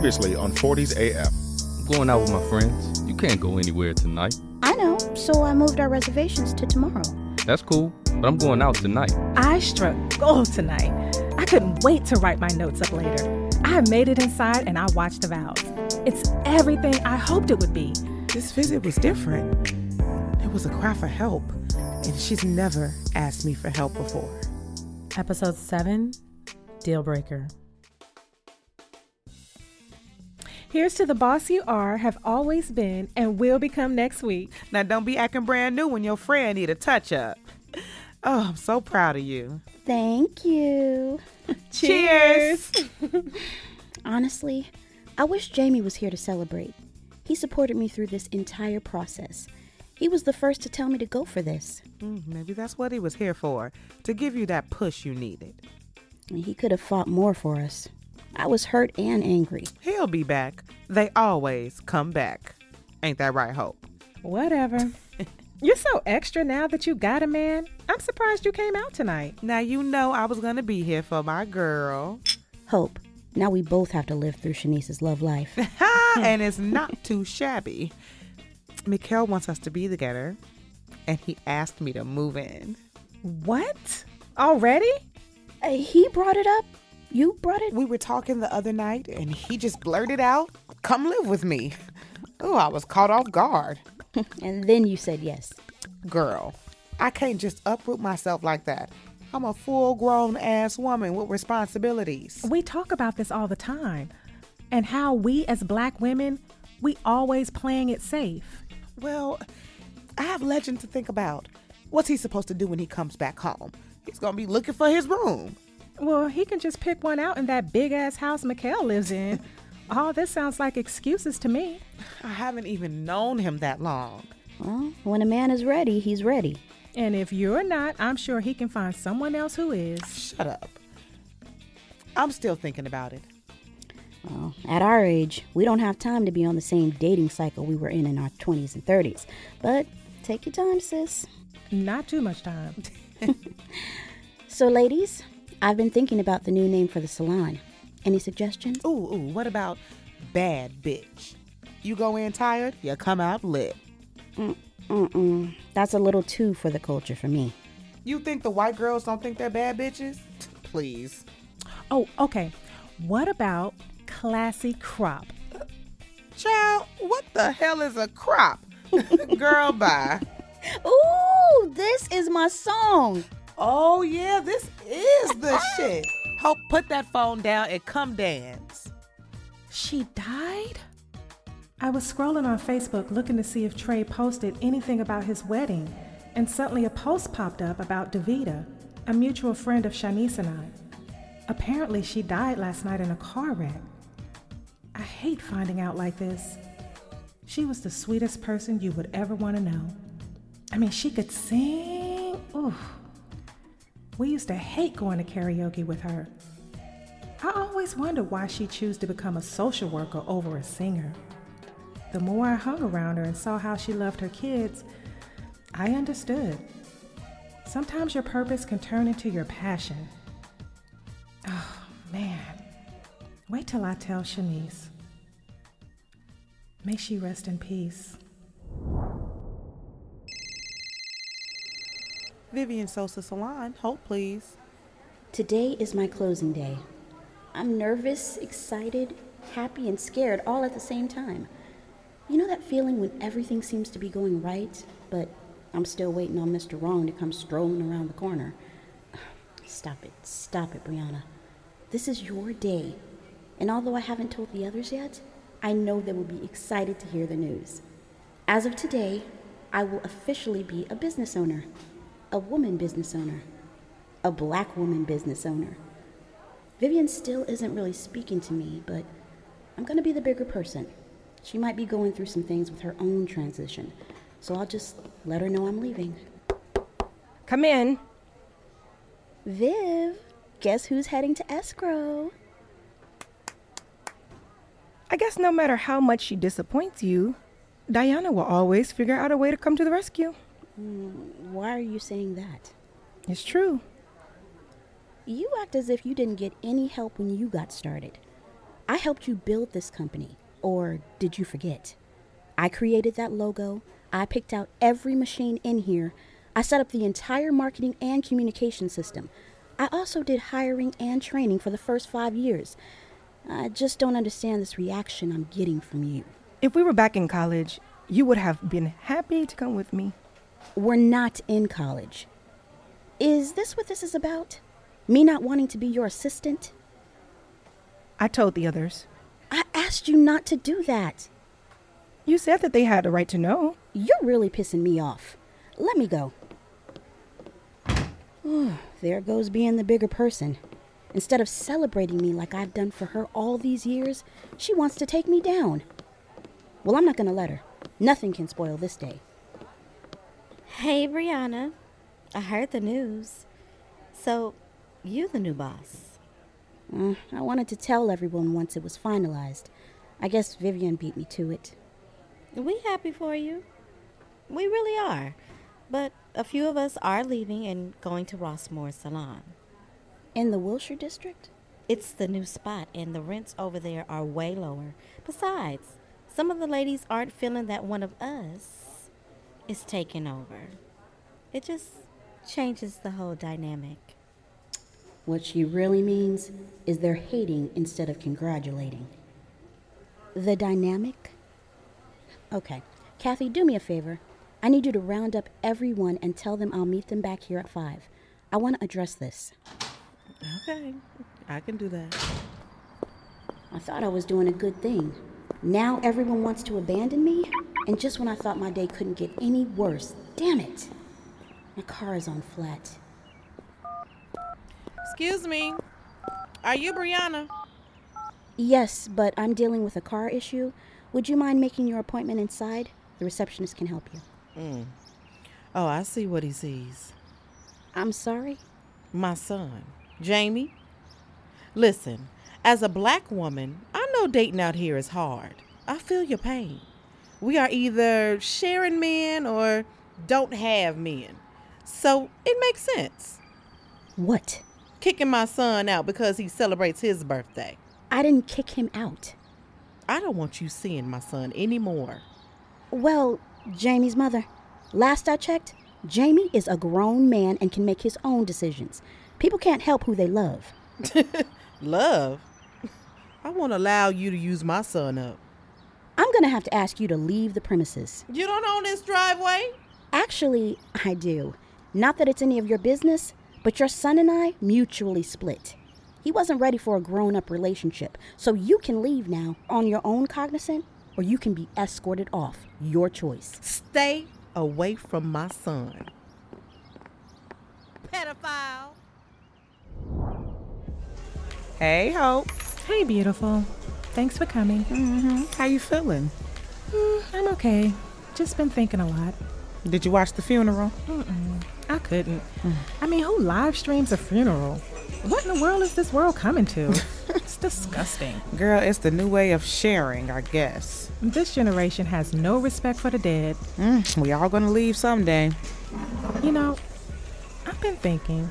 Previously on 40s AF. I'm going out with my friends. You can't go anywhere tonight. I know, so I moved our reservations to tomorrow. That's cool, but I'm going out tonight. I struck gold tonight. I couldn't wait to write my notes up later. I made it inside and I watched the vows. It's everything I hoped it would be. This visit was different. It was a cry for help, and she's never asked me for help before. Episode 7 Deal Breaker. Here's to the boss you are, have always been, and will become next week. Now, don't be acting brand new when your friend need a touch up. Oh, I'm so proud of you. Thank you. Cheers. Honestly, I wish Jamie was here to celebrate. He supported me through this entire process. He was the first to tell me to go for this. Mm, maybe that's what he was here for to give you that push you needed. He could have fought more for us. I was hurt and angry. He'll be back. They always come back. Ain't that right, Hope? Whatever. You're so extra now that you got a man. I'm surprised you came out tonight. Now you know I was gonna be here for my girl. Hope. Now we both have to live through Shanice's love life. and it's not too shabby. Mikhail wants us to be together, and he asked me to move in. What? Already? Uh, he brought it up. You brought it? We were talking the other night, and he just blurted out, Come live with me. Oh, I was caught off guard. and then you said yes. Girl, I can't just uproot myself like that. I'm a full grown ass woman with responsibilities. We talk about this all the time. And how we as black women, we always playing it safe. Well, I have Legend to think about. What's he supposed to do when he comes back home? He's gonna be looking for his room. Well, he can just pick one out in that big ass house Mikhail lives in. All this sounds like excuses to me. I haven't even known him that long. Well, when a man is ready, he's ready. And if you're not, I'm sure he can find someone else who is. Shut up. I'm still thinking about it. Well, at our age, we don't have time to be on the same dating cycle we were in in our 20s and 30s. But take your time, sis. Not too much time. so, ladies, I've been thinking about the new name for the salon. Any suggestions? Ooh, ooh, what about bad bitch? You go in tired, you come out lit. Mm, mm-mm. That's a little too for the culture for me. You think the white girls don't think they're bad bitches? Please. Oh, okay. What about classy crop? Child, what the hell is a crop? Girl, bye. Ooh, this is my song. Oh, yeah, this is the shit. Hope put that phone down and come dance. She died? I was scrolling on Facebook looking to see if Trey posted anything about his wedding, and suddenly a post popped up about Davita, a mutual friend of Shanice and I. Apparently, she died last night in a car wreck. I hate finding out like this. She was the sweetest person you would ever want to know. I mean, she could sing. Ooh. We used to hate going to karaoke with her. I always wondered why she chose to become a social worker over a singer. The more I hung around her and saw how she loved her kids, I understood. Sometimes your purpose can turn into your passion. Oh, man. Wait till I tell Shanice. May she rest in peace. Vivian Sosa Salon, hold please. Today is my closing day. I'm nervous, excited, happy, and scared all at the same time. You know that feeling when everything seems to be going right, but I'm still waiting on Mr. Wrong to come strolling around the corner? Stop it, stop it, Brianna. This is your day. And although I haven't told the others yet, I know they will be excited to hear the news. As of today, I will officially be a business owner, a woman business owner, a black woman business owner. Vivian still isn't really speaking to me, but I'm going to be the bigger person. She might be going through some things with her own transition, so I'll just let her know I'm leaving. Come in. Viv, guess who's heading to escrow? I guess no matter how much she disappoints you, Diana will always figure out a way to come to the rescue. Mm, why are you saying that? It's true. You act as if you didn't get any help when you got started. I helped you build this company. Or did you forget? I created that logo. I picked out every machine in here. I set up the entire marketing and communication system. I also did hiring and training for the first five years. I just don't understand this reaction I'm getting from you. If we were back in college, you would have been happy to come with me. We're not in college. Is this what this is about? Me not wanting to be your assistant? I told the others. I asked you not to do that. You said that they had a right to know. You're really pissing me off. Let me go. there goes being the bigger person. Instead of celebrating me like I've done for her all these years, she wants to take me down. Well, I'm not going to let her. Nothing can spoil this day. Hey, Brianna. I heard the news. So, you the new boss. Uh, I wanted to tell everyone once it was finalized. I guess Vivian beat me to it. We happy for you. We really are. But a few of us are leaving and going to Rossmore Salon. In the Wilshire district? It's the new spot, and the rents over there are way lower. Besides, some of the ladies aren't feeling that one of us is taking over. It just changes the whole dynamic. What she really means is they're hating instead of congratulating. The dynamic? Okay. Kathy, do me a favor. I need you to round up everyone and tell them I'll meet them back here at 5. I want to address this. Okay, I can do that. I thought I was doing a good thing. Now everyone wants to abandon me? And just when I thought my day couldn't get any worse, damn it! My car is on flat. Excuse me. Are you Brianna? Yes, but I'm dealing with a car issue. Would you mind making your appointment inside? The receptionist can help you. Mm. Oh, I see what he sees. I'm sorry? My son, Jamie. Listen, as a black woman, I know dating out here is hard. I feel your pain. We are either sharing men or don't have men. So it makes sense. What? Kicking my son out because he celebrates his birthday. I didn't kick him out. I don't want you seeing my son anymore. Well, Jamie's mother. Last I checked, Jamie is a grown man and can make his own decisions. People can't help who they love. Love? I won't allow you to use my son up. I'm gonna have to ask you to leave the premises. You don't own this driveway? Actually, I do. Not that it's any of your business, but your son and I mutually split. He wasn't ready for a grown up relationship, so you can leave now on your own cognizant, or you can be escorted off. Your choice. Stay away from my son. Pedophile. Hey, Hope. Hey, beautiful. Thanks for coming. Mm-hmm. How you feeling? Mm, I'm okay. Just been thinking a lot. Did you watch the funeral? Mm-mm. I couldn't. I mean, who live streams a funeral? What in the world is this world coming to? it's disgusting. Girl, it's the new way of sharing, I guess. This generation has no respect for the dead. Mm, we all gonna leave someday. You know, I've been thinking.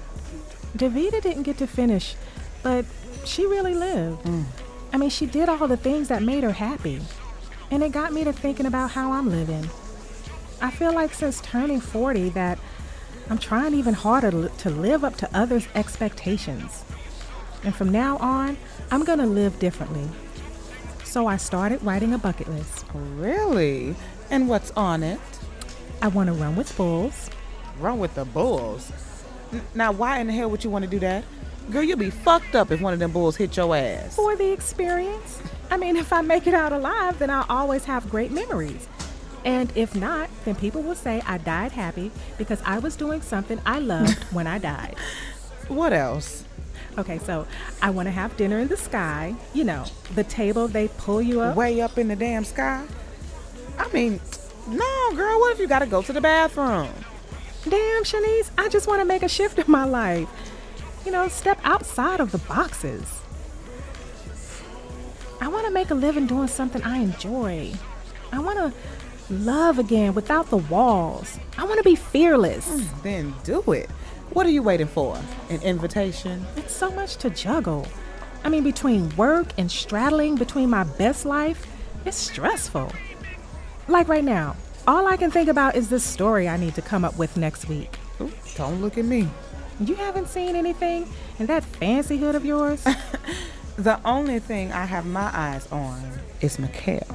Davita didn't get to finish, but she really lived. Mm. I mean, she did all the things that made her happy. And it got me to thinking about how I'm living. I feel like since turning 40 that I'm trying even harder to live up to others' expectations. And from now on, I'm going to live differently. So I started writing a bucket list. Really? And what's on it? I want to run with bulls. Run with the bulls? Now, why in the hell would you want to do that? Girl, you'll be fucked up if one of them bulls hit your ass. For the experience. I mean, if I make it out alive, then I'll always have great memories. And if not, then people will say I died happy because I was doing something I loved when I died. What else? Okay, so I want to have dinner in the sky. You know, the table they pull you up. Way up in the damn sky? I mean, no, girl, what if you gotta go to the bathroom? Damn, Shanice, I just want to make a shift in my life. You know, step outside of the boxes. I want to make a living doing something I enjoy. I want to love again without the walls. I want to be fearless. Hmm, then do it. What are you waiting for? An invitation? It's so much to juggle. I mean, between work and straddling between my best life, it's stressful. Like right now, all I can think about is this story I need to come up with next week. Ooh, don't look at me. You haven't seen anything in that fancy hood of yours? The only thing I have my eyes on is Mikhail.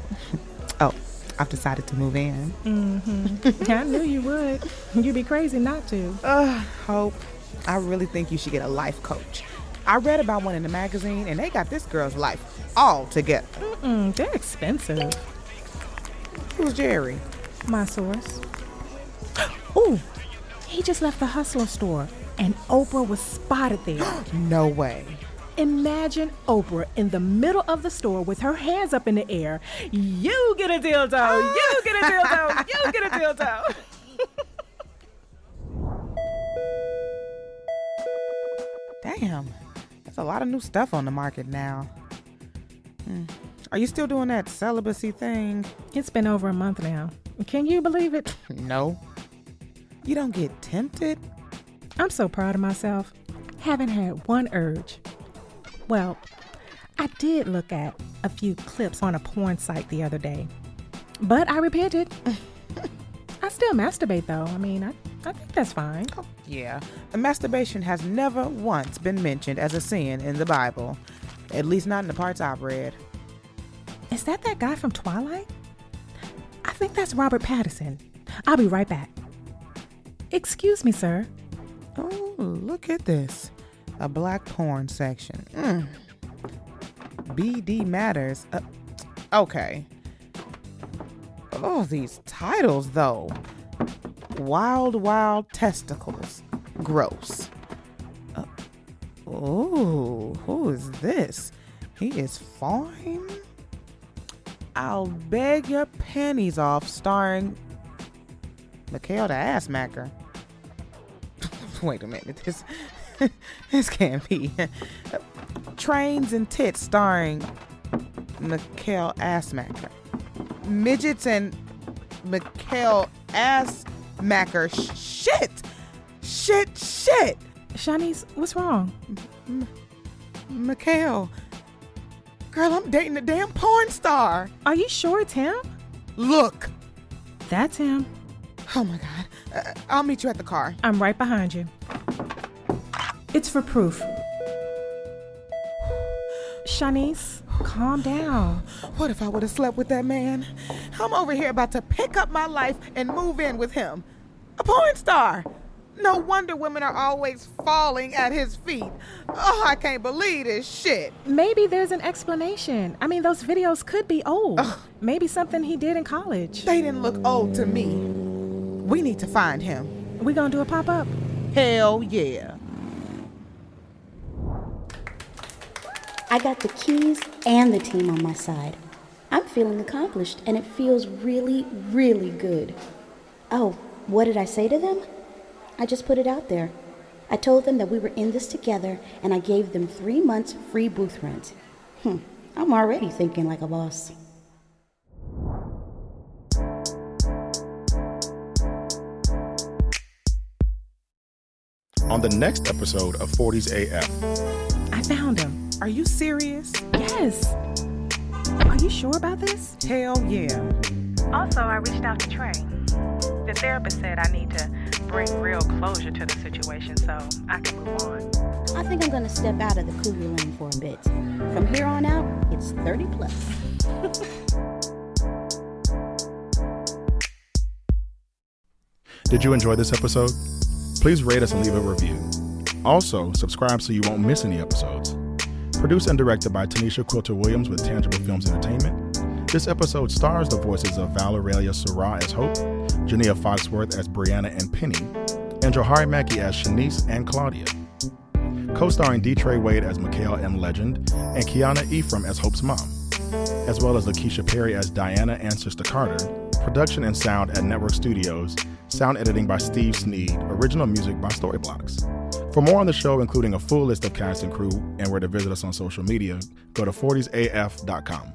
oh, I've decided to move in. mm-hmm. I knew you would. You'd be crazy not to. Ugh, Hope, I really think you should get a life coach. I read about one in the magazine, and they got this girl's life all together. Mm-mm, they're expensive. Who's Jerry? My source. Ooh, he just left the Hustler store, and Oprah was spotted there. no way. Imagine Oprah in the middle of the store with her hands up in the air. You get a dildo. You get a dildo. You get a dildo. Damn, there's a lot of new stuff on the market now. Hmm. Are you still doing that celibacy thing? It's been over a month now. Can you believe it? No. You don't get tempted? I'm so proud of myself. Haven't had one urge. Well, I did look at a few clips on a porn site the other day, but I repented. I still masturbate though. I mean, I, I think that's fine. Oh, yeah. Masturbation has never once been mentioned as a sin in the Bible, at least not in the parts I've read. Is that that guy from Twilight? I think that's Robert Pattinson. I'll be right back. Excuse me, sir. Look at this. A black porn section. Mm. BD Matters. Uh, okay. Oh, these titles, though. Wild, wild testicles. Gross. Uh, oh, who is this? He is fine. I'll beg your panties off, starring Mikhail the Assmacker. Wait a minute, this this can't be. Trains and Tits, starring Mikhail Assmacker. Midgets and Mikhail Assmacker. Shit! Shit, shit! Shanice, what's wrong? M- Mikhail. Girl, I'm dating a damn porn star. Are you sure it's him? Look. That's him. Oh my God. Uh, I'll meet you at the car. I'm right behind you. It's for proof. Shanice, calm down. What if I would have slept with that man? I'm over here about to pick up my life and move in with him. A porn star. No wonder women are always falling at his feet. Oh, I can't believe this shit. Maybe there's an explanation. I mean, those videos could be old. Ugh. Maybe something he did in college. They didn't look old to me. We need to find him. We gonna do a pop up? Hell yeah. I got the keys and the team on my side. I'm feeling accomplished and it feels really, really good. Oh, what did I say to them? I just put it out there. I told them that we were in this together and I gave them three months free booth rent. Hmm, I'm already thinking like a boss. On the next episode of 40s AF, I found him. Are you serious? Yes. Are you sure about this? Hell yeah. Also, I reached out to Trey. The therapist said I need to bring real closure to the situation so I can move on. I think I'm gonna step out of the cougar lane for a bit. From here on out, it's 30 plus. Did you enjoy this episode? Please rate us and leave a review. Also, subscribe so you won't miss any episodes. Produced and directed by Tanisha Quilter Williams with Tangible Films Entertainment. This episode stars the voices of Valeria Surah as Hope, Jania Foxworth as Brianna and Penny, and Johari Mackey as Shanice and Claudia. Co-starring D. Trey Wade as Mikhail M. Legend and Kiana Ephraim as Hope's mom, as well as Lakeisha Perry as Diana and Sister Carter. Production and sound at Network Studios. Sound editing by Steve Sneed. Original music by Storyblocks. For more on the show, including a full list of cast and crew and where to visit us on social media, go to 40saf.com.